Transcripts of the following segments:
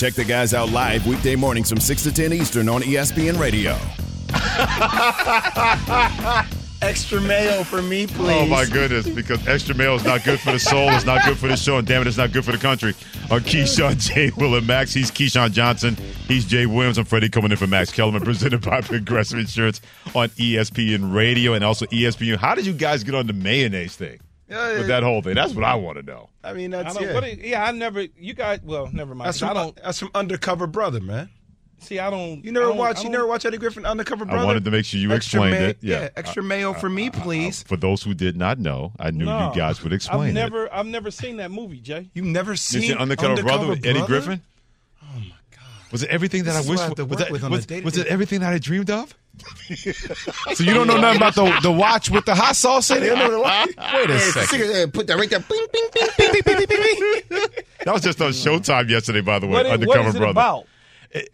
Check the guys out live weekday mornings from 6 to 10 Eastern on ESPN Radio. Extra mayo for me, please. Oh my goodness! Because extra mayo is not good for the soul. It's not good for the show, and damn it, it's not good for the country. On Keyshawn, J. Will, and Max, he's Keyshawn Johnson. He's Jay Williams. I'm Freddie coming in for Max Kellerman, presented by Progressive Insurance on ESPN Radio and also ESPN. How did you guys get on the mayonnaise thing? With that whole thing, that's what I want to know. I mean, I that's don't, yeah. what it- yeah, I never. You guys, well, never mind. That's 'cause from, I uh, don't that's from Undercover Brother, man. see. I don't. You never don't- watch. You never watch Eddie Griffin Undercover Brother. I wanted to make sure you extra explained ma- it. Yeah. extra uh, mayo for me, uh, please. For those who did not know, I knew No. you guys would explain I've it. never. I've never seen that movie, Jay. You've never seen seen Undercover, Brother with Eddie Griffin? My God! Was it everything that This I wished? I was that, with on a was, day-to-day- was it everything that I dreamed of? So you don't know nothing about the the watch with the hot sauce in it? Wait a second. Put that right there. Bing, bing, bing, bing, bing, bing, bing, bing. That was just on Showtime yesterday, by the way. What is, Undercover what is it Brother. about?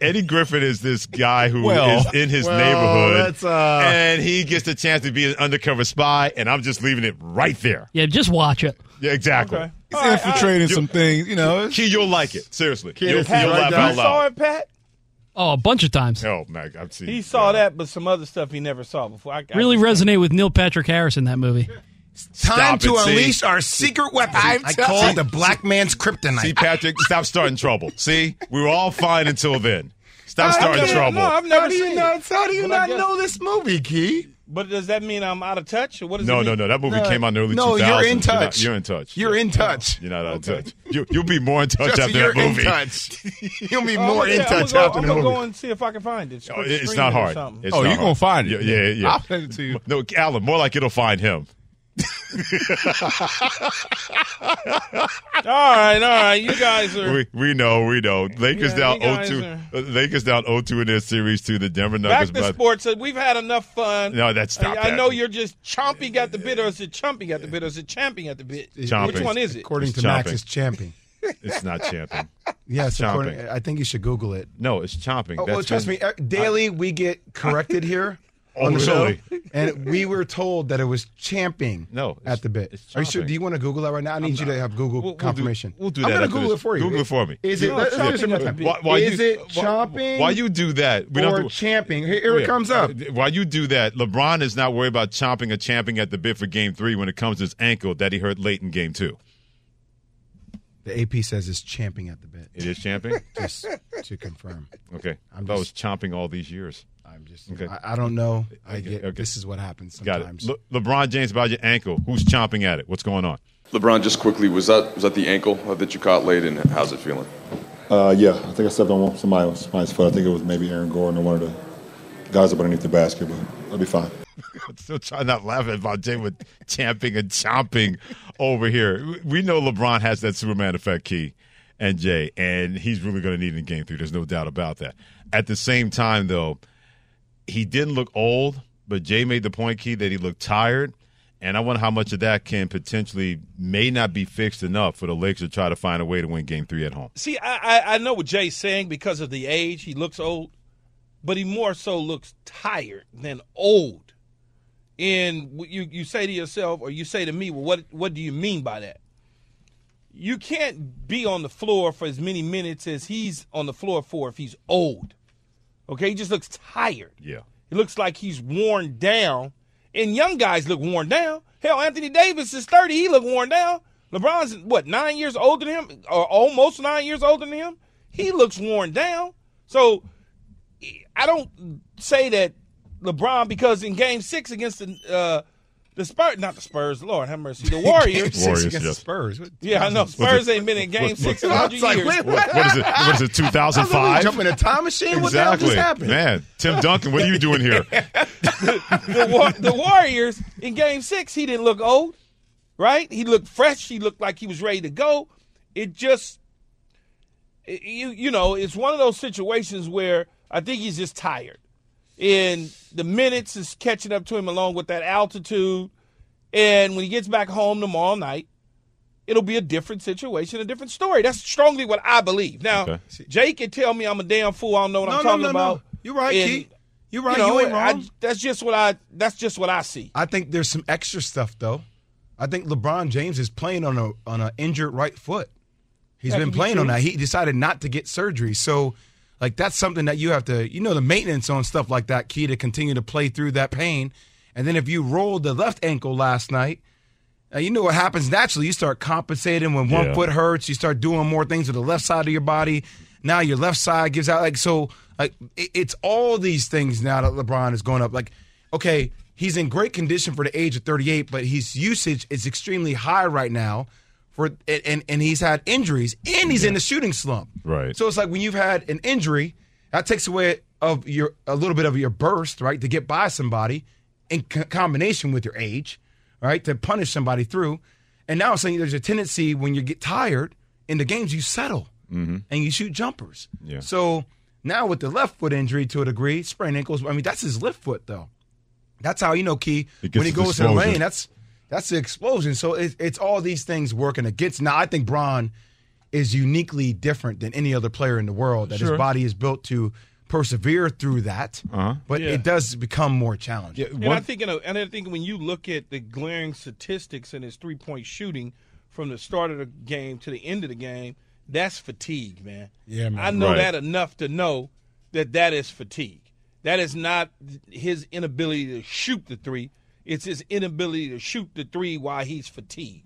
Eddie Griffin is this guy who is Well, in his well, neighborhood, that's, uh, and he gets the chance to be an undercover spy, and I'm just leaving it right there. Yeah, just watch it. Yeah, exactly. Okay. He's All right, all right. infiltrating some things, you know. Key, you'll like it. Seriously, you'll, if you you'll like laugh that- out You saw it, Pat. Oh, a bunch of times. Oh, man, I've seen. He saw yeah. that, but some other stuff he never saw before. I, I Really just- resonate with Neil Patrick Harris in that movie. Time Stop to it, see? unleash our secret weapon. I call it the black man's kryptonite. See, Patrick, stop starting trouble. See, we were all fine until then. Stop I've starting never- trouble. No, I've never how do you seen not? it. How do you But not guess- know this movie, Key? But does that mean I'm out of touch, or what does No, it no, mean? no. That movie No, came out in the early no, 2000s. you're in touch. You're, in touch. You're in touch. You're not out of touch. You, you'll be more in touch Jesse, after you're that movie. in touch. You'll be Oh, more yeah, in I'm touch gonna go, after I'm the gonna go and see if I can find it. Oh, it's not hard. It's Oh, not you're gonna find Yeah, it. yeah, yeah. I'll send it to you. No, Alan, more like it'll find him. All right, all right. You guys are. We, we know, we know. Lakers Yeah, down you 0-2. uh, Lakers down 0-2 in their series to the Denver Nuggets. Back Nuggets. to but- sports. Uh, We've had enough fun. No, that's stop I, I know you're just chomping at the bit, or is it chumping at the bit, or is it champing at the bit? Chomping. Which one is it? According It's to Max, chomping. it's champing. It's not champion. Yes, Chomping. according, I think you should Google it. No, it's chomping. Oh, well, trust been- me. uh, Daily, we get corrected here Oh, on the show, and we were told that it was champing. No, at the bit. Are you sure? Do you want to Google that right now? I need you to have Google We'll- we'll do- confirmation. we'll do I'm that gonna Google this. it for you. Google it for me. Is it? No, let- let me chomping see at the what- bit. Why, why is you, it why- chomping? Why you do that? We or do- champing? Here, here it comes up. Uh, While you do that, LeBron is not worried about chomping or champing at the bit for game three when it comes to his ankle that he hurt late in game two. The AP says it's champing at the bit. It is champing? Just to confirm. Okay. I'm I was chomping all these years. I'm just. Okay. I, I don't know. I Okay, get. okay. This is what happens Got sometimes. it. Le- LeBron James about your ankle. Who's chomping at it? What's going on? LeBron, just quickly, was that was that the ankle that you caught late, and how's it feeling? Uh, yeah, I think I stepped on somebody else, somebody's foot. I think it was maybe Aaron Gordon or one of the guys up underneath the basket, but I'll be fine. I'm still trying not to laugh about Jay with champing and chomping over here. We know LeBron has that Superman effect key and Jay, and he's really going to need it in game three. There's no doubt about that. At the same time, though, he didn't look old, but Jay made the point, key, that he looked tired. And I wonder how much of that can potentially may not be fixed enough for the Lakers to try to find a way to win game three at home. See, I, I know what Jay's saying because of the age. He looks old, but he more so looks tired than old. And you you say to yourself, or you say to me, well, what what do you mean by that? You can't be on the floor for as many minutes as he's on the floor for if he's old. Okay, he just looks tired. Yeah. He looks like he's worn down. And young guys look worn down. Hell, Anthony Davis is 30. He look worn down. LeBron's, what, nine years older than him? Or almost nine years older than him? He looks worn down. So I don't say that LeBron, because in game six against the, uh, the Spurs, not the Spurs, Lord have mercy, the Warriors. Six Warriors, against the. Spurs. What- yeah, I know. Spurs ain't been in game six in a I hundred like, years. What, what is it? What is it? 2005? Jump in a time machine. What the hell Exactly, just happened? man. Tim Duncan, what are you doing here? the, Wa- the Warriors in game six, he didn't look old, right? He looked fresh. He looked like he was ready to go. It just, it- you you know, it's one of those situations where I think he's just tired. And the minutes is catching up to him along with that altitude. And when he gets back home tomorrow night, it'll be a different situation, a different story. That's strongly what I believe. Now, Okay. Jay can tell me I'm a damn fool. I don't know what No, I'm no, talking no, no. about. You're right, And, Keith. You're right. You, know, you ain't I- wrong. that's just what I. That's just what I see. I think there's some extra stuff though. I think LeBron James is playing on a on an injured right foot. He's That been could be playing on that. He decided not to get surgery. So like that's something that you have to you know the maintenance on stuff like that key to continue to play through that pain. And then if you rolled the left ankle last night, uh, you know what happens naturally. You start compensating when one Yeah. foot hurts. You start doing more things with the left side of your body. Now your left side gives out. Like so, like it- it's all these things now that LeBron is going up. Like, okay, he's in great condition for the age of 38, but his usage is extremely high right now. For and and, he's had injuries and he's in the shooting slump. Right. So it's like when you've had an injury, that takes away of your a little bit of your burst, right, to get by somebody, in co- combination with your age, right, to punish somebody through. And now I'm saying there's a tendency when you get tired in the games, you settle and you shoot jumpers. Yeah. So now with the left foot injury to a degree, sprained ankles. I mean, that's his left foot though. That's how you know Key when he goes to the lane. That's that's the explosion. So it's it's all these things working against. Now I think Bron is uniquely different than any other player in the world. That Sure. his body is built to persevere through that. Uh-huh. But Yeah. it does become more challenging. Yeah, And one- I think, you know, and I think when you look at the glaring statistics in his three point shooting from the start of the game to the end of the game, that's fatigue, man. Yeah, man. I know Right. that enough to know that that is fatigue. That is not his inability to shoot the three. It's his inability to shoot the three while he's fatigued.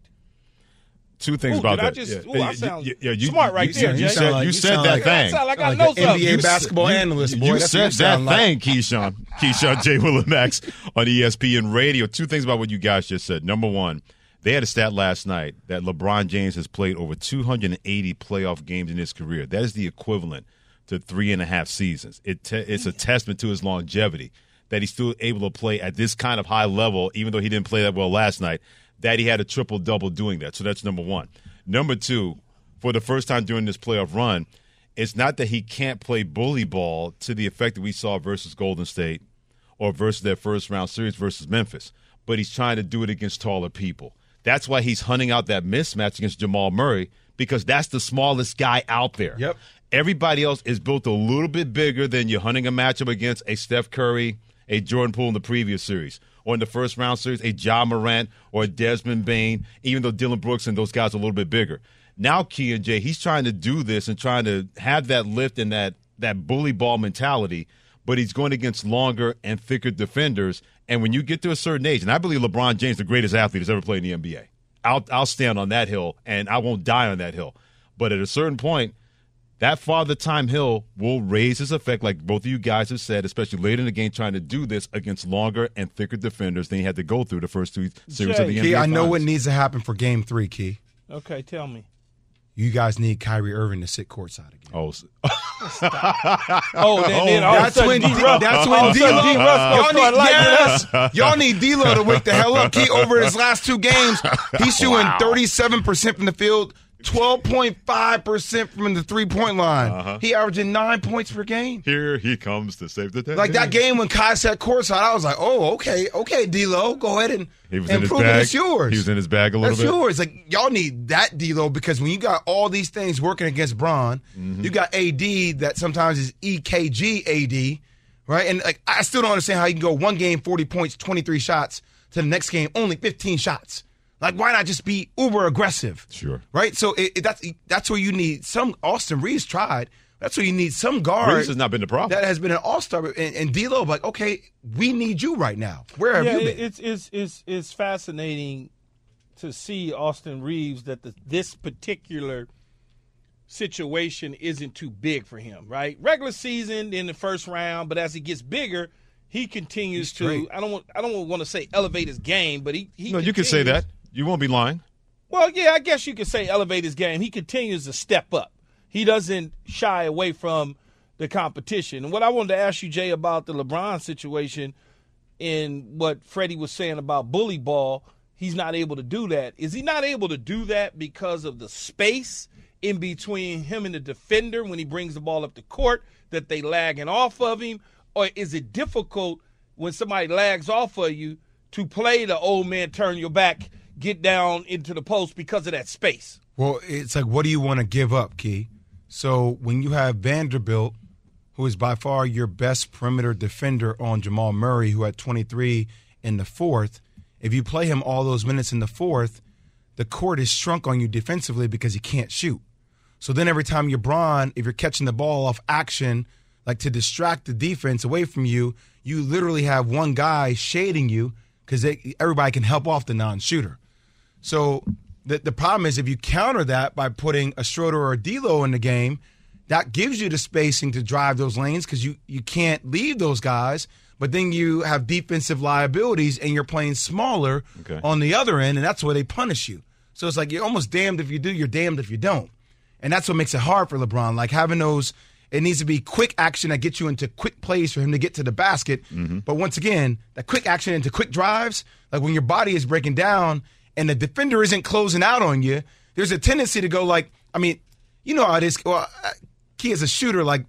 two things Ooh, about did I that. just- Yeah. ooh, I sound yeah, yeah, you, smart right you, there, You Jay. said, like- you you said that like- thing. I sound like I Like know something. NBA basketball analyst, you, boy. You said you that thing, Keyshawn. Keyshawn J. Will and Max on ESPN Radio. Two things about what you guys just said. Number one, they had a stat last night that LeBron James has played over 280 playoff games in his career. That is the equivalent to three and a half seasons. It te- it's a testament to his longevity that he's still able to play at this kind of high level, even though he didn't play that well last night. That he had a triple double doing that. So that's number one. Number two, for the first time during this playoff run, it's not that he can't play bully ball to the effect that we saw versus Golden State or versus their first round series versus Memphis, but he's trying to do it against taller people. That's why he's hunting out that mismatch against Jamal Murray because that's the smallest guy out there. Yep. Everybody else is built a little bit bigger than you're hunting a matchup against a Steph Curry, a Jordan Poole in the previous series, or in the first round series, a Ja Morant or a Desmond Bane, even though Dillon Brooks and those guys are a little bit bigger. Now, Key and Jay, he's trying to do this and trying to have that lift and that, that bully ball mentality, but he's going against longer and thicker defenders. And when you get to a certain age, and I believe LeBron James, the greatest athlete that's ever played in the NBA, I'll, I'll stand on that hill and I won't die on that hill. But at a certain point, that father time hill will raise his effect, like both of you guys have said, especially later in the game, trying to do this against longer and thicker defenders than he had to go through the first two series of the Jay. NBA. Key, I know what needs to happen for game three, Key. Okay, tell me. You guys need Kyrie Irving to sit courtside again. Oh, s- Oh, then, then all of a That's when, D. D- that's all of when a sudden D. D'Lo. Russ gonna Y'all start need, lighting it yes, y'all need D'Lo to wake the hell up. Key over his last two games, he's shooting thirty-seven percent from the field, twelve point five percent from the three-point line. Uh-huh. He averaging nine points per game. here he comes to save the day. Like that game when Kai sat courtside, I was like, oh, okay, okay, D'Lo, go ahead and, He was and in his prove it. It's yours. He was in his bag a little That's bit. yours. Like y'all need that D'Lo because when you got all these things working against Bron, Mm-hmm. you got AD that sometimes is EKG AD, right? And like I still don't understand how you can go one game forty points, twenty three shots to the next game only fifteen shots. Like why not just be uber aggressive? Sure. right? So it, it- that's that's where you need some. Austin Reaves tried. That's where you need some guard. Reaves has not been the problem. That has been an all star. And, and D'Lo, like, okay, we need you right now. Where have yeah, you it- been? it's it's it's it's fascinating to see Austin Reaves that the, this particular situation isn't too big for him, right? Regular season in the first round, but as he gets bigger, he continues to. straight. I don't want I don't want to say elevate his game, but he, he no, you can say that. You won't be lying. Well, yeah, I guess you could say elevate his game. He continues to step up. He doesn't shy away from the competition. And what I wanted to ask you, Jay, about the LeBron situation and what Freddie was saying about bully ball, he's not able to do that. Is he not able to do that because of the space in between him and the defender when he brings the ball up the court that they lagging off of him, or is it difficult when somebody lags off of you to play the old man turn your back, get down into the post because of that space? Well, it's like, what do you want to give up, Key? So when you have Vanderbilt, who is by far your best perimeter defender on Jamal Murray, who had 23 in the fourth, if you play him all those minutes in the fourth, the court is shrunk on you defensively because he can't shoot. So then every time you're Bron, if you're catching the ball off action, like to distract the defense away from you, you literally have one guy shading you because everybody can help off the non-shooter. So the the problem is if you counter that by putting a Schroeder or a D'Lo in the game, that gives you the spacing to drive those lanes because you you can't leave those guys. But then you have defensive liabilities and you're playing smaller Okay. on the other end, and that's where they punish you. So it's like you're almost damned if you do, you're damned if you don't. And that's what makes it hard for LeBron. Like having those, it needs to be quick action that gets you into quick plays for him to get to the basket. Mm-hmm. But once again, that quick action into quick drives, like when your body is breaking down and the defender isn't closing out on you, there's a tendency to go like, I mean, you know how it is. Well, Key as a shooter, like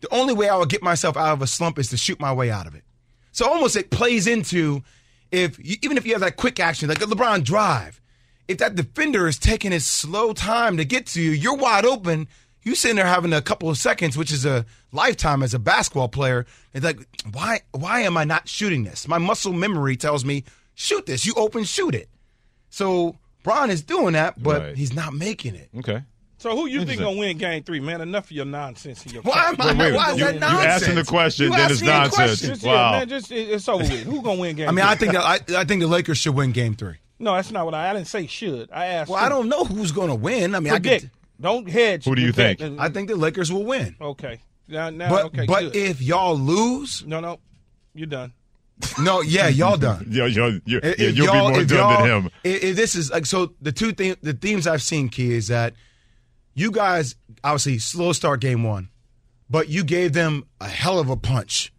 the only way I would get myself out of a slump is to shoot my way out of it. So almost it plays into if you, even if you have that quick action, like a LeBron drive, if that defender is taking his slow time to get to you, you're wide open. You sitting there having a couple of seconds, which is a lifetime as a basketball player. It's like, why why am I not shooting this? My muscle memory tells me shoot this. You open, shoot it. So Bron is doing that, but Right. he's not making it. Okay. So who you think gonna win Game Three, man? Enough of your nonsense and your. Why am I? Wait, wait, why is you- that you nonsense? asking the question, You then it's asking me a nonsense. question. Just, Wow. yeah, man, just it- it's over with. Who gonna win Game? I mean, I think that I, I think the Lakers should win Game Three. no, that's not what I. I didn't say should. I asked. Well, who. I don't know who's going to win. I mean, I predict. could, Don't hedge. Who do you Predict. think? I think the Lakers will win. Okay. Now, now But okay. but good. if y'all lose, no, no, you're done. No, yeah, y'all done. Yo, yo, you, If- yeah, if you'll be more done than him. If, if this is like so, the two thing, the themes I've seen, Key, is that you guys obviously slow start game one, but you gave them a hell of a punch,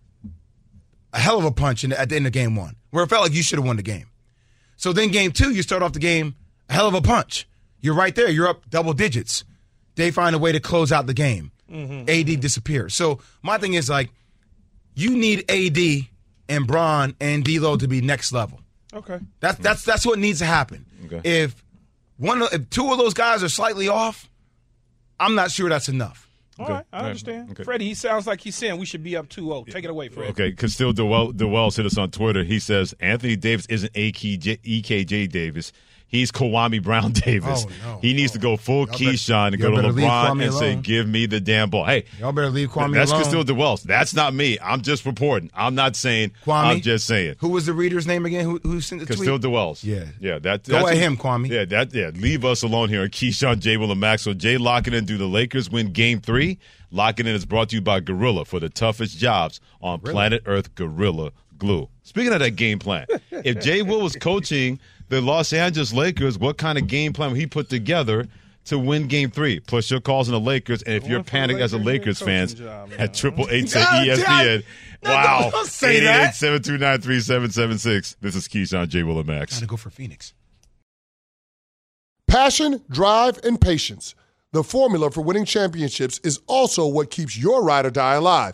a hell of a punch in the, at the end of game one, where it felt like you should have won the game. So then game two, you start off the game a hell of a punch. You're right there. You're up double digits. They find a way to close out the game. Mm-hmm. AD disappears. So my thing is like, you need AD and Bron and D'Lo to be next level. Okay. That's mm-hmm. that's that's what needs to happen. Okay. If one, of- if two of those guys are slightly off, I'm not sure that's enough. All Okay. right, I understand. Okay. Okay. Freddie, he sounds like he's saying we should be up 2-0. Take it away, Freddie. Okay, because still Dewell, Dewell hit us on Twitter. He says Anthony Davis isn't AKJ, EKJ Davis. He's Kwame Brown Davis. Oh, no. He needs to go full better- Keyshawn and go to LeBron and say, "Give me the damn ball." Hey, Y'all better leave Kwame alone. that's alone. Castile Dewells. That's not me. I'm just reporting. I'm not saying. Kwame? I'm just saying. Who was the reader's name again? Who, who sent the tweet? Castile Dewells. Yeah. yeah. That Go that's at him, Kwame. Yeah, that yeah. Leave us alone here on Keyshawn, J. Will, and Max. So Jay locking in. Do the Lakers win Game Three? Locking in is brought to you by Gorilla for the toughest jobs on planet Earth. Gorilla Glue. Speaking of that game plan, if Jay Will was coaching the Los Angeles Lakers, what kind of game plan would he put together? To win Game Three, plus your calls on the Lakers, and if you're One for panicked as a Lakers, Lakers fans, job, at triple eight say God, ESPN. No, wow, don't- don't say that. 888-729-3776. This is Keyshawn J. Will and Max. Gotta go for Phoenix. Passion, drive, and patience. The formula for winning championships is also what keeps your ride or die alive.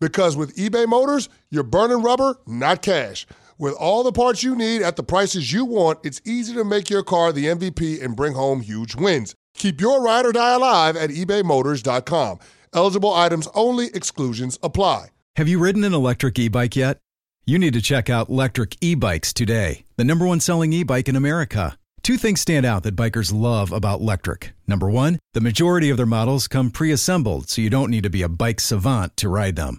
Because with eBay Motors, you're burning rubber, not cash. With all the parts you need at the prices you want, it's easy to make your car the MVP and bring home huge wins. Keep your ride or die alive at ebaymotors.com. Eligible items only, exclusions apply. Have you ridden an electric e bike yet? You need to check out Lectric E Bikes today, the number one selling e bike in America. Two things stand out that bikers love about Lectric. Number one, the majority of their models come pre assembled, so you don't need to be a bike savant to ride them.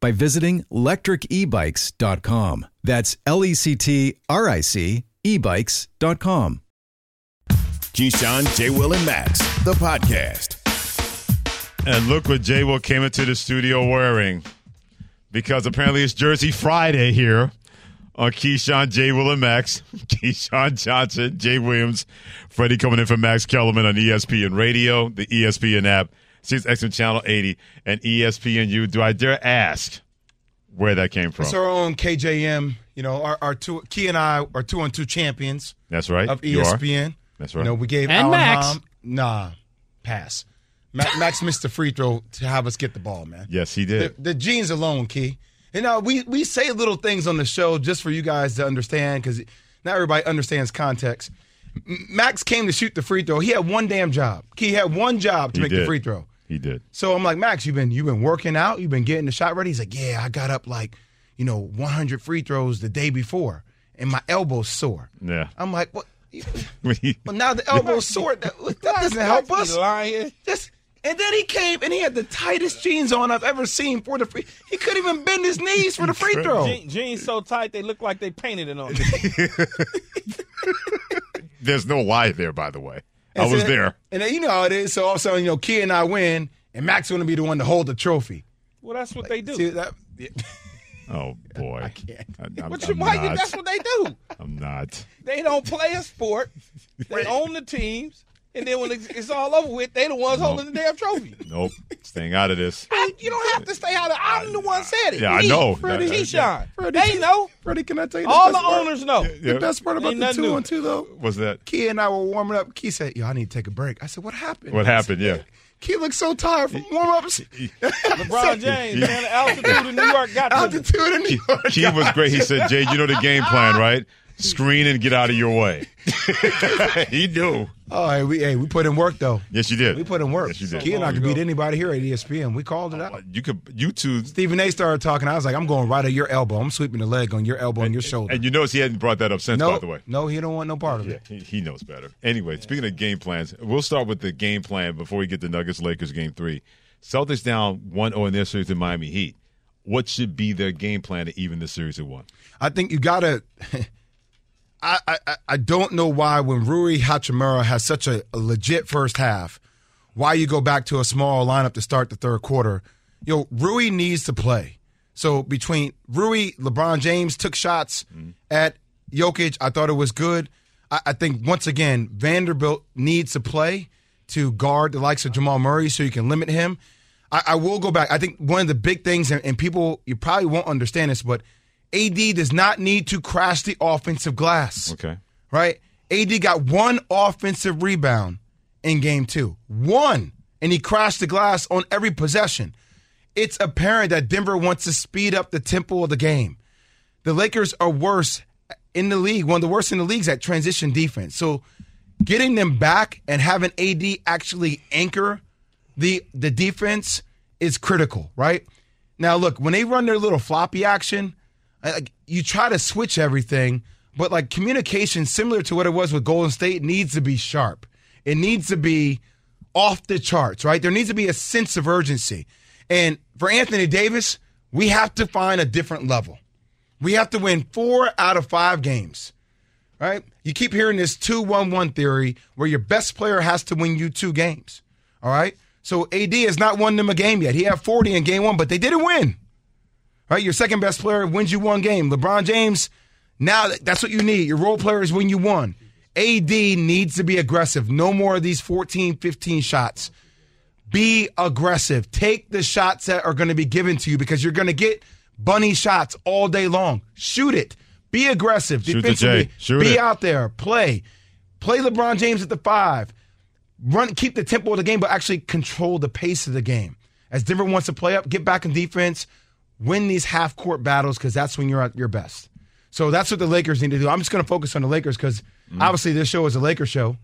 by visiting lectricebikes.com. That's L E C T R I C ebikes.com. Keyshawn, J. Will, and Max, the podcast. And look what J. Will came into the studio wearing. Because apparently it's Jersey Friday here on Keyshawn, J. Will, and Max. Keyshawn Johnson, Jay Williams, Freddie coming in for Max Kellerman on ESPN Radio, the ESPN app, Sirius XM Channel 80, and ESPNU. Do I dare ask where that came from? It's our own KJM. You know, our, our two Key and I are two on two champions That's right. of You are. ESPN. That's right. You know, we gave And Alan Max. Hom- nah, pass. Ma- Max missed the free throw to have us get the ball, man. Yes, he did. the genes alone, Key. And now we we say little things on the show just for you guys to understand because not everybody understands context. Max came to shoot the free throw. He had one damn job. Key had one job to He make the free throw. He did. So I'm like, Max, you've been you've been working out, you've been getting the shot ready. He's like, Yeah, I got up like, you know, 100 free throws the day before, and my elbow's sore. Yeah. I'm like, what? When Well, now the elbow's sore. That, that doesn't help us. lying. Just and then he came and he had the tightest jeans on I've ever seen for the free. He couldn't even bend his knees for the free throw. Je- jeans so tight they look like they painted it on. There's no lie there, by the way. I And was so- there. And then you know how it is. So all of a sudden, you know, Key and I win, and Max going to be the one to hold the trophy. well, that's what they do. See that? Oh boy. I can't. am What you, why you, that's what they do. I'm not. They don't play a sport. They own the teams, and then when it's, it's all over with, they the ones holding the damn trophy. Nope. Staying out of this. I- you don't have to stay out of. I'm the one said it. Yeah, I know. Freddie, That- Keyshawn. Freddie, They know. Freddie, can I tell you All the the part? owners know. Yeah. The best part about Ain't the nothing two new. on two though. Was that Key and I were warming up. Key said, "Yo, I need to take a break." I said, "What happened?" what happened? Yeah. Key looked so tired from warm ups. LeBron James, man, the altitude in New York got to. Altitude in New York. He was great. He said, Jay, you know the game plan, right? Screen and get out of your way. he do. Oh, hey, we hey, we put in work though. Yes, you did. We put in work. Yes, you did. Key and I could beat anybody here at ESPN. We called it out. Oh, you could, you two, Stephen A. started talking. I was like, I'm going right at your elbow. I'm sweeping the leg on your elbow and your shoulder. and you notice he hadn't brought that up since, no, by the way. no, he don't want no part of Yeah, it. he, he knows better. Anyway, speaking of game plans, we'll start with the game plan before we get to Nuggets Lakers game three. Celtics down 1 0 in their series to Miami Heat. What should be their game plan to even the series at one? I think you gotta. I, I I don't know why when Rui Hachimura has such a, a legit first half, why you go back to a small lineup to start the third quarter. You know, Rui needs to play. So between Rui, LeBron James took shots mm-hmm. at Jokic. I thought it was good. I, I think once again Vanderbilt needs to play to guard the likes of Jamal Murray so you can limit him. I, I will go back. I think one of the big things, and, and people you probably won't understand this, but AD does not need to crash the offensive glass. Okay. Right? AD got one offensive rebound in game two. One. And he crashed the glass on every possession. It's apparent that Denver wants to speed up the tempo of the game. The Lakers are worse in the league, one of the worst in the leagues at transition defense. So getting them back and having AD actually anchor the the defense is critical, right? Now look, when they run their little floppy action, like you try to switch everything, but like communication similar to what it was with Golden State needs to be sharp. It needs to be off the charts, right? There needs to be a sense of urgency. And for Anthony Davis, we have to find a different level. We have to win 4 out of 5 games right? You keep hearing this 2 1 1 theory where your best player has to win you two games, all right? So AD has not won them a game yet. He had 40 in game one, but they didn't win, right? Your second best player wins you one game. LeBron James, now that's what you need. Your role players win you one. AD needs to be aggressive. No more of these 14, 15 shots. Be aggressive. Take the shots that are going to be given to you because you're going to get bunny shots all day long. Shoot it. Be aggressive. Shoot defensively. Be it. out there. Play. Play LeBron James at the five. Run, keep the tempo of the game, but actually control the pace of the game. As Denver wants to play up, get back in defense, win these half court battles because that's when you're at your best. So that's what the Lakers need to do. I'm just going to focus on the Lakers because Mm. obviously this show is a Lakers show.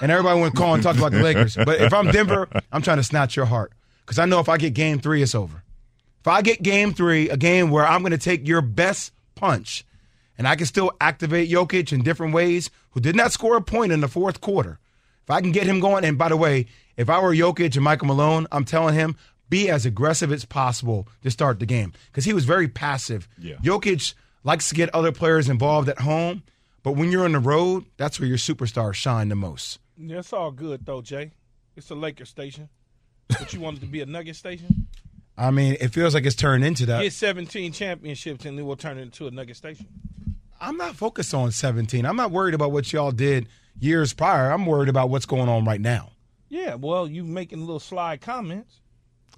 and everybody want to call and talk about the Lakers. But if I'm Denver, I'm trying to snatch your heart because I know if I get Game Three, it's over. If I get Game Three, a game where I'm going to take your best punch, and I can still activate Jokic in different ways, who did not score a point in the fourth quarter. If I can get him going, and by the way, if I were Jokic and Michael Malone, I'm telling him be as aggressive as possible to start the game because he was very passive. Yeah. Jokic likes to get other players involved at home, but when you're on the road, that's where your superstars shine the most. Yeah, it's all good though, Jay. It's a Laker station. But you wanted to be a Nugget station? I mean, it feels like it's turned into that. Get 17 championships and then we'll turn it into a Nugget station. I'm not focused on 17. I'm not worried about what y'all did years prior. I'm worried about what's going on right now. Yeah, well, you making little sly comments.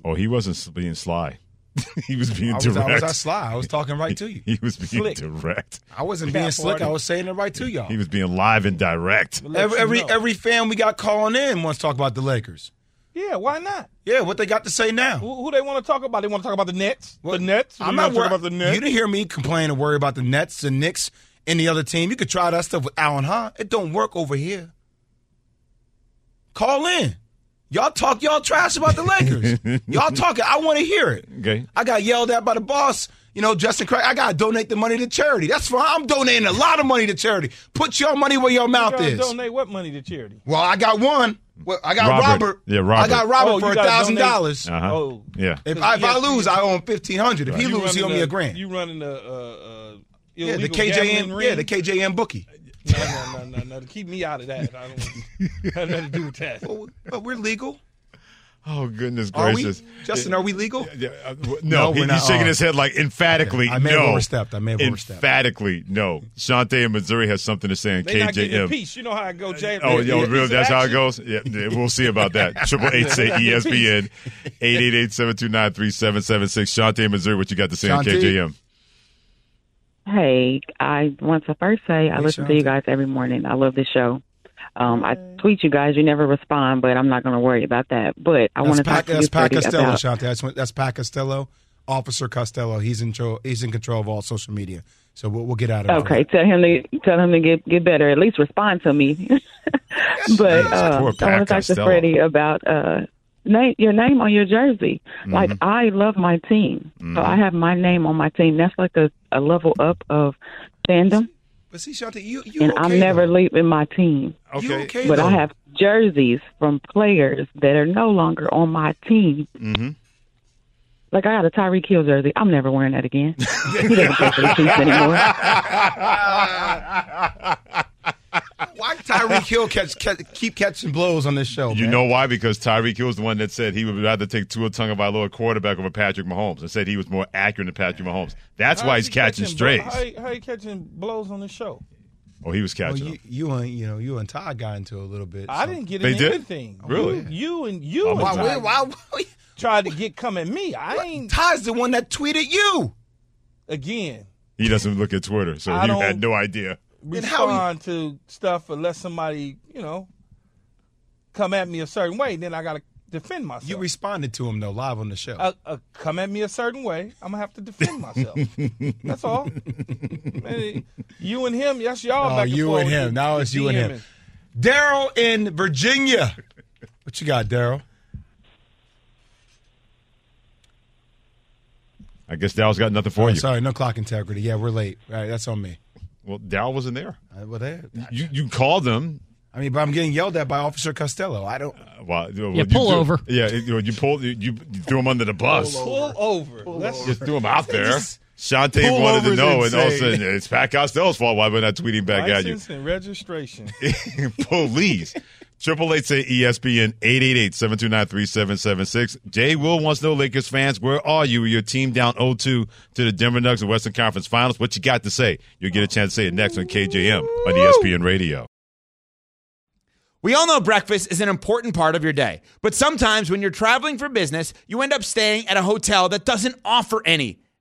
Oh, he wasn't being sly. he was being I was, direct. I was not sly. I was talking right to you. He was being Slick. direct. I wasn't Cat being slick. party. I was saying it right to y'all. He was being live and direct. Let Every every, know. every fan we got calling in wants to talk about the Lakers. Yeah, why not? Yeah, what they got to say now? Who, who they want to talk about? They want to talk about the Nets. What? The Nets. I'm not worried about the Nets. You didn't hear me complain or worry about the Nets, the Knicks, any other team. You could try that stuff with Allen Hahn. It don't work over here. Call in. Y'all talk y'all trash about the Lakers. y'all talking. I want to hear it. Okay. I got yelled at by the boss. You know, Justin Craig. I gotta donate the money to charity. That's fine. I'm donating a lot of money to charity. Put your money where your mouth gotta is. donate what money to charity? Well, I got one. Well, I got Robert. Robert. Yeah, Robert. I got Robert Oh, for a thousand dollars. Uh-huh. Oh. Yeah. If I, if I lose, you- I owe him fifteen hundred. If he loses, he owe me a grand. You running the uh, uh, yeah, the illegal gambling KJM. ring? Yeah, the KJM bookie. No, no, no, no, no. Keep me out of that. I don't have nothing to do with that. Well, but we're legal. Oh goodness Are we, gracious, Justin? Are we legal? Yeah, uh, w- No, no, we're he- not. he's shaking Oh. his head like emphatically. I may have no. overstepped. I may have overstepped. Emphatically, no. Shante in Missouri has something to say in They not getting a KJM. piece. You know how I go, Jay. Oh, If yo, it's really? That's how it action, goes. Yeah, yeah, we'll see about that. Triple eight say ESPN, eight eight eight seven two nine three seven seven six. Shante in Missouri, what you got to say on Shantae. KJM? Hey, I want to first say I Hey, listen to you guys every morning. I love the show. Um, I tweet you guys. You never respond, but I'm not going to worry about that. But I want to talk to you that's Pat Costello, about. Shante. That's, that's Pat Costello, Officer Costello. He's in control. He's in control of all social media. So we'll, we'll get out of it. Okay, tell him to tell him to get get better. At least respond to me. but uh, I want to talk to. Freddie about uh, name your name on your jersey. Mm-hmm. Like I love my team, so I have my name on my team. That's like a, a level up of fandom, But see, Shante, you you and okay, I'm never though. leaving my team. You Okay. okay, But though. I have jerseys from players that are no longer on my team. Mm-hmm. Like I got a Tyreek Hill jersey. I'm never wearing that again. he doesn't play for the Chiefs anymore. Why Tyreek Hill catch, catch keep catching blows on this show? You man? know why? Because Tyreek Hill was the one that said he would rather take Tua Tagovailoa quarterback over Patrick Mahomes, and said he was more accurate than Patrick Mahomes. That's How why he's he catching blow- strays. How, he- how he catching blows on the show? Oh, he was Well, catching. you, you and you know you and Todd got into a little bit. I didn't get They into did? anything. Really? You, you and you Oh, and my Why, Todd why, why, tried to get come at me. I ain't Todd's the one that tweeted you. again He doesn't look at Twitter, so I he had no idea. Then how you- respond to stuff unless somebody you know come at me a certain way. Then I got to defend myself. You responded to him though live on the show. uh, uh, come at me a certain way, I'm gonna have to defend myself. that's all. Man, you and him, that's y'all. Oh, back you and him. with Now it's you and him. DMing. Daryl in Virginia. What you got, Daryl? I guess Dow's got nothing for Oh, you. sorry, no clock integrity. Yeah, we're late. All right, that's on me. Well, Dow wasn't there. Uh, well, there. You you called them. I mean, but I'm getting yelled at by Officer Costello. I don't. Well, well, Yeah, pull you do- over. Yeah, you, you pulled. You, you threw him under the bus. Pull over. Let's Just threw him out there. Just- Shante Pull wanted to over is know, and all of a sudden it's Pat Costello's fault. Why we're not tweeting back at you? license and registration. Police. Triple eight say ESPN 888-729-3776. Jay Will wants to know Lakers fans, where are you? Your team down 0-2 to the Denver Nuggets in Western Conference Finals. What you got to say? You'll get a chance to say it next on KJM on ESPN Radio. We all know breakfast is an important part of your day, but sometimes when you're traveling for business, you end up staying at a hotel that doesn't offer any.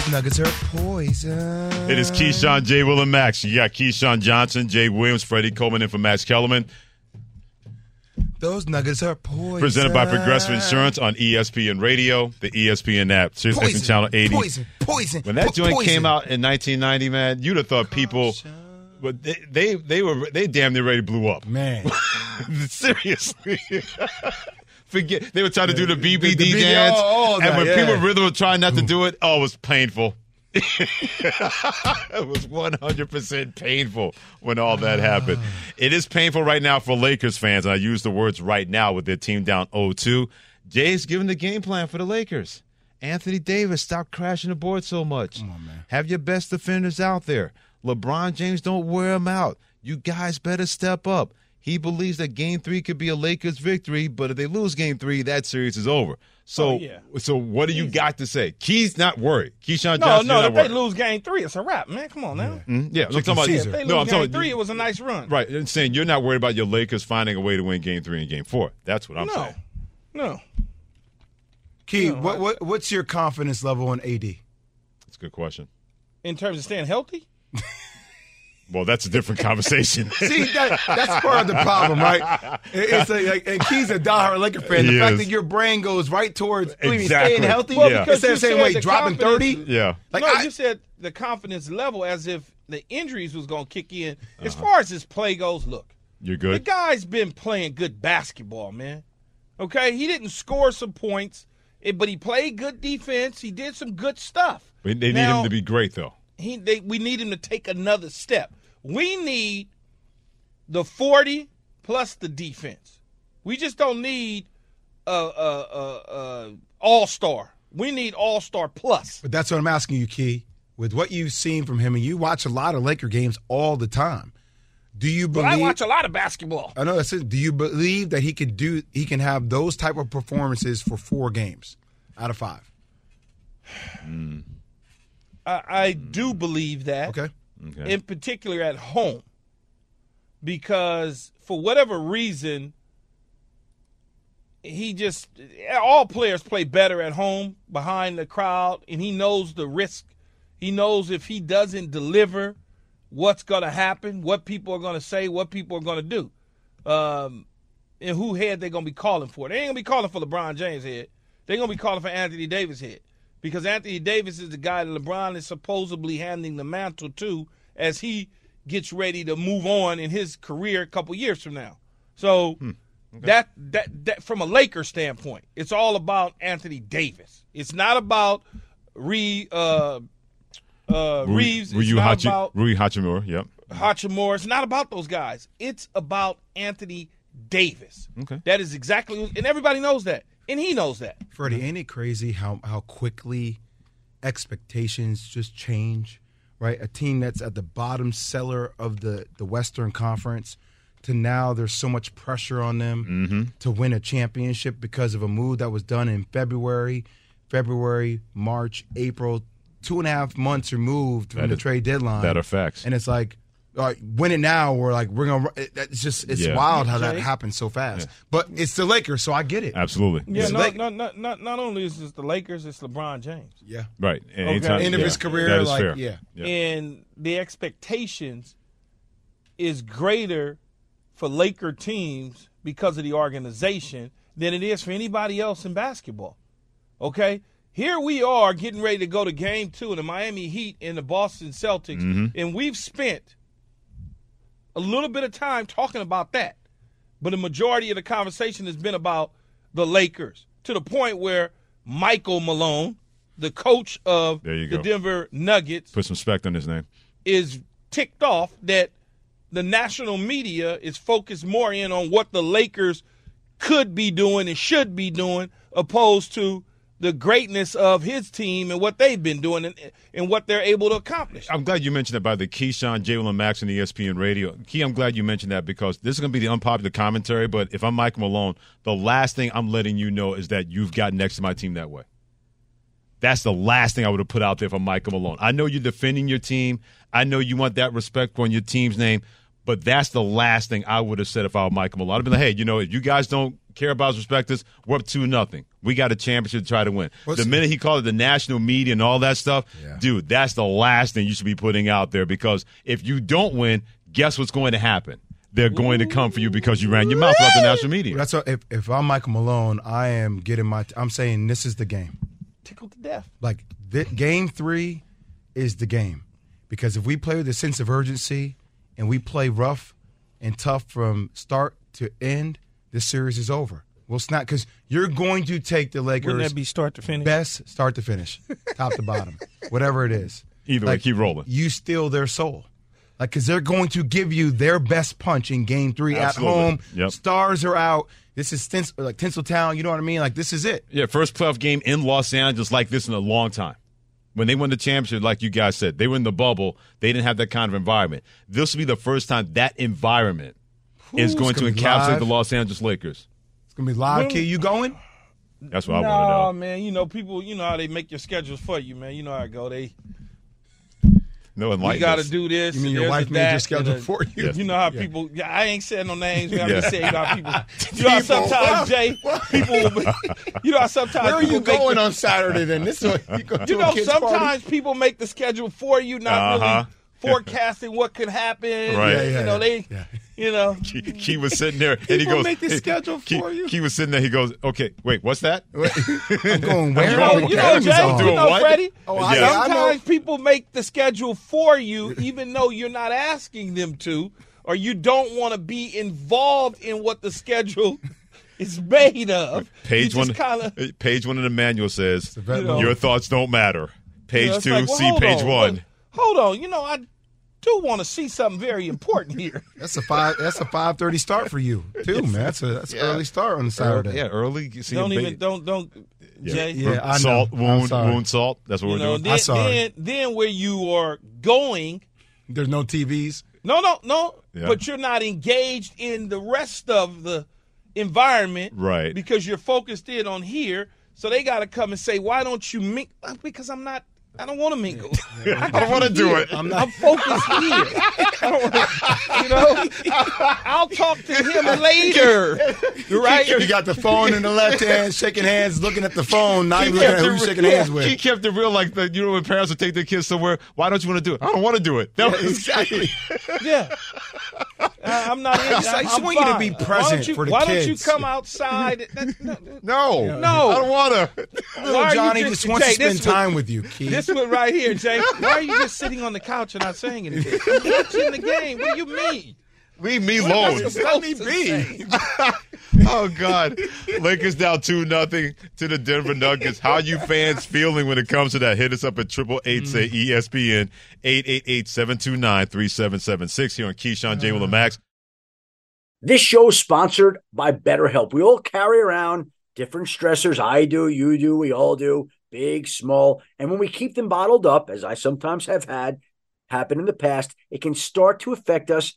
Those nuggets are poison. It is Keyshawn, J. Will, and Max. You got Keyshawn Johnson, Jay Williams, Freddie Coleman, and for Max Kellerman. Those nuggets are poison. Presented by Progressive Insurance on ESPN Radio, the ESPN app, Sirius Poison, Channel 80. poison, poison, When that po- joint poison. came out in 1990, man, you'd have thought people, but they, they they were they damn near ready to blew up. Man, seriously. Forget they were trying to do the BBD the BBD, dance, all- all and when yeah. people really were trying not to do it, oh, it was painful. it was 100% painful when all that happened. It is painful right now for Lakers fans, and I use the words right now with their team down 0-2. Jay's giving the game plan for the Lakers. Anthony Davis, stop crashing the board so much. Have your best defenders out there. LeBron James, don't wear them out. You guys better step up. He believes that game three could be a Lakers victory, but if they lose game three, that series is over. So, Oh, yeah. so what do you got to say? Key's not worried. Keyshawn No, Johnson, no. you're If not they lose game three, it's a wrap, man. Come on now. Mhm. Yeah, I'm talking about. Caesar. If they lose No, I'm game talking three, it was a nice run. Right, I'm saying you're not worried about your Lakers finding a way to win game three and game four. That's what I'm no, saying. no. Key, what, what what's your confidence level in AD? That's a good question. In terms of staying healthy, Well, that's a different conversation. See, that, that's part of the problem, right? It's like, like and Key's a diehard Laker fan. The He fact is. that your brain goes right towards what mean, Exactly. staying healthy, Well, Yeah. because instead you of saying, said "Wait, the dropping 30? confidence- yeah. Like no, I, you said the confidence level as if the injuries was going to kick in. As Uh-huh. far as his play goes, look, You're good? the guy's been playing good basketball, man. Okay, he didn't score some points, eh, but he played good defense. He did some good stuff. They they need Now- him to be great, though. he they, we need him to take another step. We need the 40 plus the defense. We just don't need a, a, a, a all-star. We need all-star plus. but that's what I'm asking you, Key. With what you've seen from him, and you watch a lot of Laker games all the time. Do you believe? I watch a lot of basketball. I know that's it. Do you believe that he could do? He can have those type of performances for four games out of five. I, I do believe that. Okay. Okay. in particular at home, because for whatever reason, he just all players play better at home behind the crowd, and he knows the risk. He knows if he doesn't deliver, what's going to happen, what people are going to say, what people are going to do, um, and who head they're going to be calling for. They ain't going to be calling for LeBron James' head. They're going to be calling for Anthony Davis' head because Anthony Davis is the guy that LeBron is supposedly handing the mantle to as he gets ready to move on in his career a couple years from now. So that that that from a Laker standpoint, it's all about Anthony Davis. It's not about Re uh, uh, Rui- Reaves. It's Rui not Hachi- about Rui Hachimura. Yep. Hachimura. It's not about those guys. It's about Anthony Davis. Okay. That is exactly, and everybody knows that, and he knows that. Freddie, ain't it crazy how how quickly expectations just change? Right, a team that's at the bottom cellar of the the Western Conference to now there's so much pressure on them mm-hmm. to win a championship because of a move that was done in February, February, March, April, two and a half months removed from That the is- trade deadline. that affects. And it's like, all right, win it now. We're like, we're gonna. it- It's just, it's Yeah. wild how that Jay? happens so fast. But it's the Lakers, so I get it. Absolutely. Yeah, It's no, Lake- no, no, not not only is it the Lakers, it's LeBron James. Yeah. Right. And Okay. anytime- End of yeah, his career, That is like, fair. yeah. and the expectations is greater for Laker teams because of the organization than it is for anybody else in basketball. Okay? Here we are getting ready to go to game two of the Miami Heat and the Boston Celtics, mm-hmm. and we've spent a little bit of time talking about that. But the majority of the conversation has been about the Lakers to the point where Michael Malone, the coach of the go. Denver Nuggets, Put some respect on his name. is ticked off that the national media is focused more in on what the Lakers could be doing and should be doing, opposed to the greatness of his team and what they've been doing and, and what they're able to accomplish. I'm glad you mentioned that by the Keyshawn, Jalen Max, and ESPN radio. Key, I'm glad you mentioned that because this is going to be the unpopular commentary. But if I'm Mike Malone, the last thing I'm letting you know is that you've got next to my team that way. That's the last thing I would have put out there for Michael Malone. I know you're defending your team. I know you want that respect on your team's name, but that's the last thing I would have said if I were Michael Malone. I'd be like, hey, you know, if you guys don't care about us, respect us, we're up two nothing. We got a championship to try to win. What's- the minute he called it the national media and all that stuff, dude, that's the last thing you should be putting out there because if you don't win, guess what's going to happen? They're going to come for you because you ran your mouth about the national media. That's what, if if I'm Michael Malone, I am getting my. I'm saying this is the game. Tickled to death. Like th- game three is the game because if we play with a sense of urgency and we play rough and tough from start to end, this series is over. We'll snap because you're going to take the Lakers. Wouldn't that be start to finish? Best start to finish, top to bottom, whatever it is. Either way, keep rolling. You steal their soul. Like, because they're going to give you their best punch in game three Absolutely. at home. Yep. Stars are out. This is Stins- like Tinseltown. You know what I mean? Like, this is it. Yeah, first playoff game in Los Angeles like this in a long time. When they won the championship, like you guys said, they were in the bubble. They didn't have that kind of environment. This will be the first time that environment is Ooh, going to gonna encapsulate live. the Los Angeles Lakers. It's going to be live, kid. You going? That's what I want to know. man. You know, people. You know how they make your schedules for you, man. You know how it go. They No you got to do this. You mean your wife made your schedule a- for you? You know how Yeah. people. Yeah, I ain't saying no names. Man. I'm Yeah. just saying how people. You know how sometimes Jay, people. Will, be- you know how sometimes Where are people you make going the- on Saturday then? This is what you go to You a know, kid's sometimes party? people make the schedule for you, not Uh-huh. really forecasting what could happen. Right. Yeah, You know, yeah. they. Yeah. You know. Key, Key was sitting there, and he People goes, make the hey, schedule Key, for you. Key was sitting there. He goes, "Okay, wait, what's that?" I'm going where? You know, you know, Games Jay, you know, what? Freddie. Oh, I- Yeah. I know. Sometimes people make the schedule for you, even though you're not asking them to, or you don't want to be involved in what the schedule is made of. Eh, page one. kinda, Page one in the manual says, vet know. "Your thoughts don't matter." Page you know, two, like, well, see page on, one. But Hold on, you know, I do want to see something very important here. That's a five. That's a five thirty start for you too, man. That's a that's an early start on a Saturday. Yeah, early. See don't even don't don't Jay. Yeah, I know. salt I'm wound sorry. wound salt. That's what You we're know, doing. then, I'm sorry. then then where you are going There's no TVs. No, no, no. Yeah. But you're not engaged in the rest of the environment, Right. Because you're focused in on here. So they got to come and say, "Why don't you mingle?" Uh, because I'm not. I don't want to mingle. I, don't wanna do it. I'm, not, I'm focused here. I don't wanna, you know, I'll talk to him later. Right? You got the phone in the left hand, shaking hands, looking at the phone, not even looking at who you're shaking hands with. He kept it real, like the you know when parents would take their kids somewhere. Why don't you want to do it? I don't want to do it. That was- Exactly. Yeah. I, I'm not. I just- I just I'm want you to be present you, for the Why don't you come outside? No, no, No. I don't want to. Little Why Johnny just- just, wants Jay, to spend time with you, Keith. This one right here, Jay. Why are you just sitting on the couch and not saying anything? I'm watching the game. What do you mean? Leave me What am I alone. supposed me be. oh God, Lakers down two nothing to the Denver Nuggets. How you fans feeling when it comes to that? Hit us up at triple eight say mm. E ESPN 888-729-3776 here on Keyshawn J. Will uh. and Max. This show is sponsored by BetterHelp. We all carry around different stressors. I do, you do, we all do, big, small. And when we keep them bottled up, as I sometimes have had happen in the past, it can start to affect us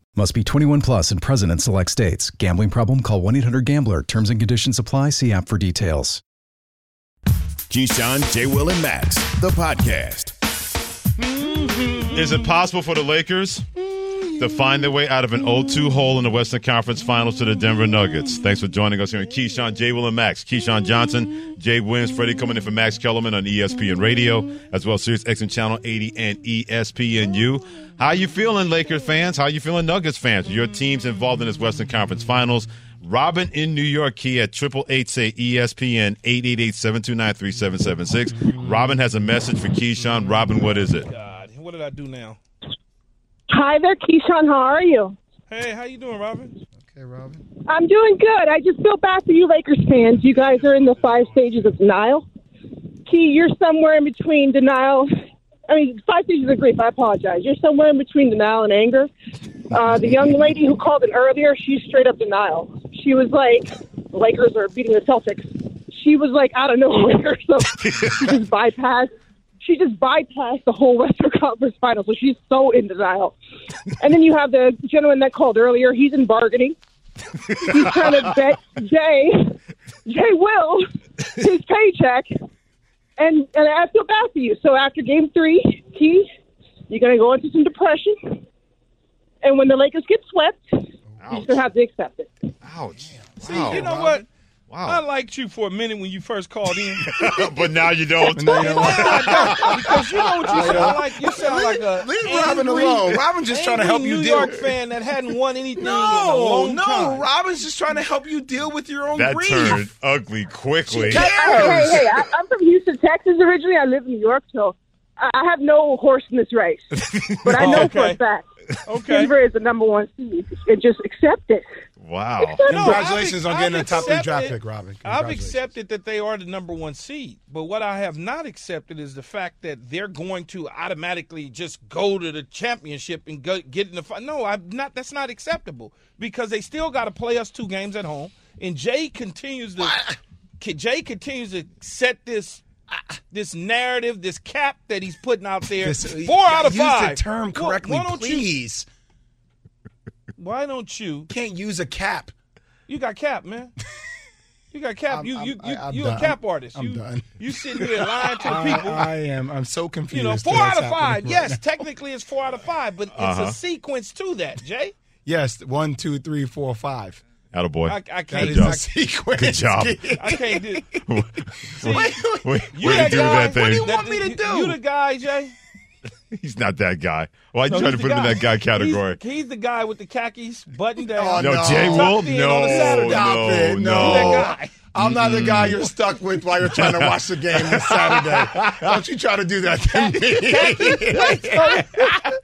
Must be 21 plus and present in select states. Gambling problem? Call 1 800 Gambler. Terms and conditions apply. See app for details. Keyshawn, J. Will, and Max, the podcast. Is it possible for the Lakers to find their way out of an 0-2 hole in the Western Conference Finals to the Denver Nuggets? Thanks for joining us here on Keyshawn, J. Will, and Max. Keyshawn Johnson, Jay Williams, Freddie coming in for Max Kellerman on ESPN Radio, as well as Sirius XM Channel 80 and ESPNU. How you feeling, Lakers fans? How you feeling, Nuggets fans? Your team's involved in this Western Conference Finals. Robin in New York, key at triple eight say ESPN eight eight eight seven two nine three seven seven six. Robin has a message for Keyshawn. Robin, what is it? God, what did I do now? Hi there, Keyshawn. How are you? Hey, how you doing, Robin? Okay, Robin. I'm doing good. I just feel bad for you Lakers fans. You guys are in the five stages of denial. Key, you're somewhere in between denial. I mean, five stages of grief. I apologize. You're somewhere in between denial and anger. Uh, the young lady who called in earlier, she's straight up denial. She was like, the Lakers are beating the Celtics. She was like out of nowhere. So she just bypassed. She just bypassed the whole Western Conference Final. So she's so in denial. And then you have the gentleman that called earlier. He's in bargaining. He's trying to bet Jay, Jay Will, his paycheck. And and I feel bad for you. So after game three, Key, you're going to go into some depression. And when the Lakers get swept, you're going to have to accept it. Ouch. See, you know what? I liked you for a minute when you first called in. but now you don't. Now I don't, because you know what you sound don't. like. You sound like a Leave Robin angry- alone. Robin's just trying to help angry you New deal- York fan that hadn't won anything in a No, long no. time. Robin's just trying to help you deal with your own That grief. turned ugly quickly. Hey, hey, hey, I, I'm from Houston, Texas originally. I live in New York, so I I have no horse in this race. But I know for Okay. a fact Okay. Denver is the number one seed. And just accept it. Wow. Congratulations I've- on getting I've a top three draft pick, Robin. I've accepted that they are the number one seed, but what I have not accepted is the fact that they're going to automatically just go to the championship and go, get in the final. No, I'm not. That's not acceptable because they still got to play us two games at home, and Jay continues to Jay continues to set this. This narrative, this cap that he's putting out there, This- four out of use the five. term correctly, why don't you- please. why don't you? Can't use a cap. You got cap, man. You got cap. I'm- you you I'm- you I'm you done. a cap artist. I'm you done. you sitting here lying to the I, people. I am. I'm so confused. you know, four out of five. happening Yes, now. technically it's four out of five, but it's Uh-huh. a sequence to that, Jay. Yes, one, two, three, four, five. Attaboy. I, I can't is do a sequence. Good job. I can't do. See, Wait, wait, you way to do guy. that thing. What do you want me to do? You the guy, Jay. He's not that guy. Why you No, trying he's to the put him in that guy category? He's, he's the guy with the khakis buttoned down. Oh, no, Jay tucked Wolf? in No, on a Saturday. Stop no, it. no. No. I'm not the guy you're stuck with while you're trying to watch the game this Saturday. Don't you try to do that to me.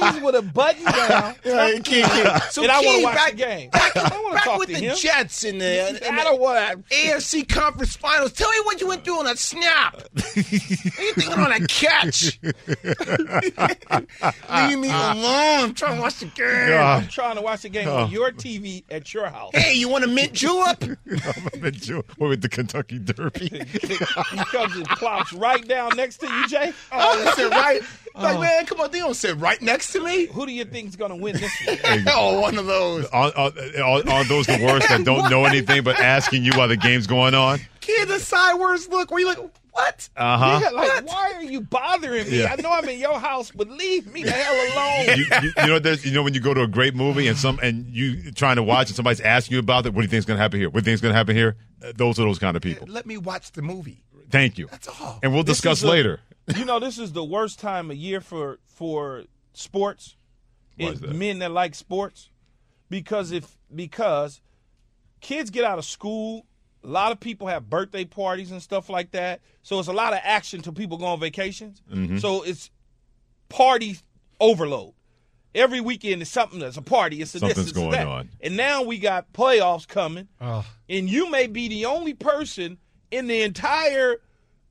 Khakis with a button down. Yeah, Key, Key. So and I want Key, to watch back- the game. Back, I want to back talk with to the him. Jets in the, in I don't the AFC Conference Finals. Tell me what you went through on that snap. what are you thinking on that catch? Leave me uh-huh. alone. I'm trying to watch the game. Uh-huh. I'm trying to watch the game Oh. on uh-huh. your TV at your house. Hey, you want a mint julep? I'm a mint julep. What with the Kentucky Derby? he comes and plops right down next to you, Jay. Oh, they sit right. Like, oh. man, come on, they don't sit right next to me. Who do you think's going to win this one? oh, one of those. Are, are, are, are those the worst that don't know anything but asking you while the game's going on? Kid, the sideways look where you like, what? Uh huh. Yeah, like, why are you bothering me? Yeah. I know I'm in your house, but leave me the hell alone. you, you, you know, there's, you know when you go to a great movie and some and you trying to watch and somebody's asking you about it. What do you think's going to happen here? What do you think's going to happen here? Uh, those are those kind of people. Let me watch the movie. Thank you. That's all. And we'll This discuss a- later. you know, this is the worst time of year for for sports. Why It- is that? men that like sports, because if because kids get out of school, a lot of people have birthday parties and stuff like that. So it's a lot of action till people go on vacations. Mhm. So it's party overload. every weekend is something that's a party. It's a this, Something's it's going that. on. And now we got playoffs coming, Oh. and you may be the only person in the entire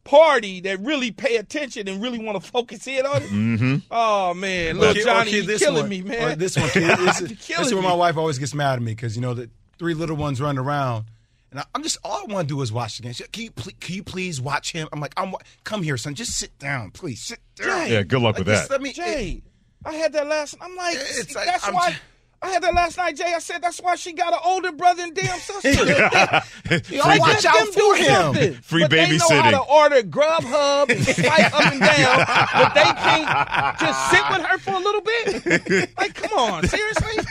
party that really pay attention and really want to focus in on it. Mm-hmm. Oh man, Well, little Johnny, okay, you this killing one- me, or man. This one, kid, this is, this is killing where me. my wife always gets mad at me because you know the three little ones run around, and I, I'm just all I want to do is watch the game. She, Can you, ple- can you please watch him? I'm like, I'm come here, son. Just sit down, please. Sit down. Yeah, good luck Like, with that. Let me, Jay, I had that last. I'm like, It's like, that's I'm why. t- I had that last night, Jay. I said that's why she got an older brother and damn sister. You Like, watch let out for do him. something. Free but They know how babysitting. to order Grubhub and swipe up and down, but they can't just sit with her for a little bit. Like, come on, seriously?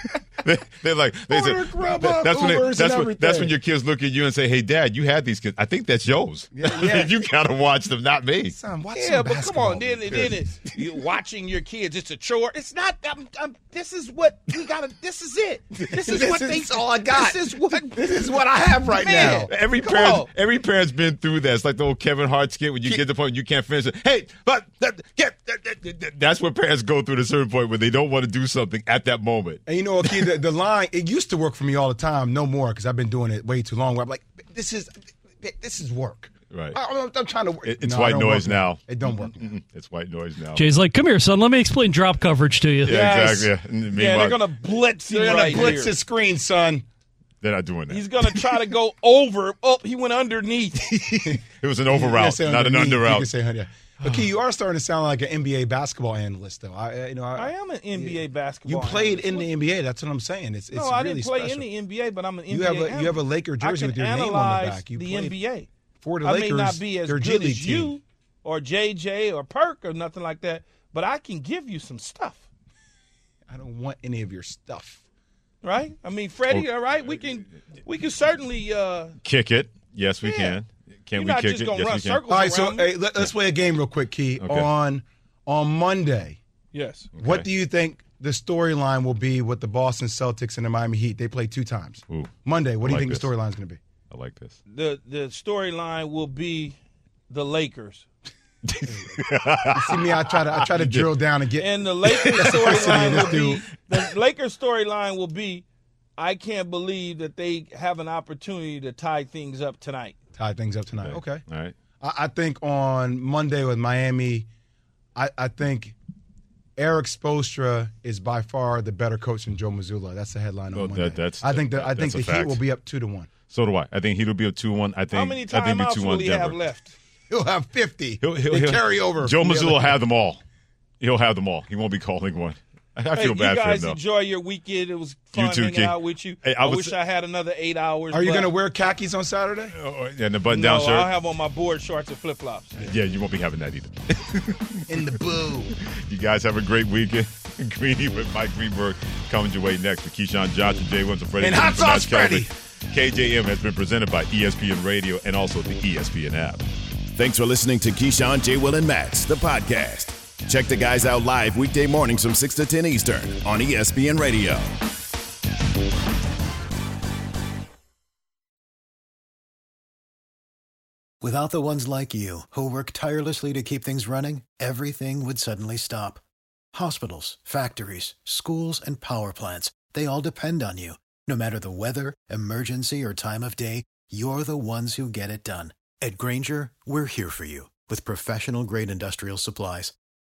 They, they're like they say, Order Grubhub, that's when they, that's when that's when your kids look at you and say, "Hey, Dad, you had these kids. I think that's yours. yeah. you gotta watch them, not me." Son, watch Yeah, but come on, then, then it, you watching your kids, it's a chore. It's not. I'm, I'm, this is what we gotta. This is it. This is This what they. is all I got. This is what. This is what I have right Man. now. Every parent, every parent's been through that. It's like the old Kevin Hart skit when you get to the point you can't finish it. Hey, but that, get that, that- that- that's what parents go through at a certain point when they don't want to do something at that moment. And you know, okay, the, the line it used to work for me all the time. No more because I've been doing it way too long. Where I'm like, this is this is work. Right. I, I'm, I'm trying to work. It- it's No, white noise work now. It don't work. Mm-mm. It's white noise now. Jay's like, come here, son. Let me explain drop coverage to you. yeah, Yes. exactly. Yeah, yeah they're gonna blitz They're gonna right blitz here. the screen, son. they're not doing that. He's gonna try to go over. Oh, he went underneath. it was an over route, say not an underneath, under you route. can say under- But Key, you are starting to sound like an NBA basketball analyst, though. I, I- you know, I I, am an NBA you basketball. You played analyst. in the NBA. That's what I'm saying. It's, it's no, I really didn't play special. in the NBA, but I'm an NBA. You have a- you have a Laker jersey with your name on the back. You the played NBA. for the I Lakers. may not be as good G League as team. you or JJ or Perk or nothing like that, but I can give you some stuff, I don't want any of your stuff. right? I mean, Freddie, all right, we can we can certainly. uh Kick it. Yes, we Yeah. can. Can You're we not kick just it? gonna Yes, run we can. circles All right, so around me. hey, let, us play a game real quick, Key. Okay. On on Monday, Yes. what do you think the storyline will be with the Boston Celtics and the Miami Heat? They play two times. Ooh, Monday, what do you like think this. the storyline is going to be? I like this. The the storyline will be the Lakers. You see me? I try to I try to drill down and get. And the Lakers storyline will be the Lakers storyline will be I can't believe that they have an opportunity to tie things up tonight. Tie things up tonight. Okay. All right. I, I think on Monday with Miami, I, I think Erik Spoelstra is by far the better coach than Joe Mazzulla. That's the headline on Well, Monday. that- that's- I think that, I think the a Heat will be up two to one. So do I. I think he'll be up two-one. I think. How many I think it'll timeouts be will 2-1 he Denver. have left? He'll have fifty. He'll, he'll, They he'll carry over. Joe from the Mazzulla other will have them all. He'll have them all. He won't be calling one. I, I Hey, feel you bad for him guys though. enjoy your weekend. It was fun too, hanging King. out with you. Hey, I I, was- wish I had another eight hours. Are you going to wear khakis on Saturday? Oh, oh and the button-down shirt. I'll have on my board shorts and flip flops. yeah, you won't be having that either. In the blue. You guys have a great weekend. Greeny with Mike Greenberg coming your way next with Keyshawn Johnson, Jay Wilson, Freddie. And Gibbons, Hot Sauce Freddie. KJM has been presented by ESPN Radio and also the ESPN app. Thanks for listening to Keyshawn, J. Will, and Max, the podcast. Check the guys out live weekday mornings from 6 to 10 Eastern on ESPN Radio. Without the ones like you, who work tirelessly to keep things running, everything would suddenly stop. Hospitals, factories, schools, and power plants, they all depend on you. No matter the weather, emergency, or time of day, you're the ones who get it done. At Grainger, we're here for you with professional grade industrial supplies.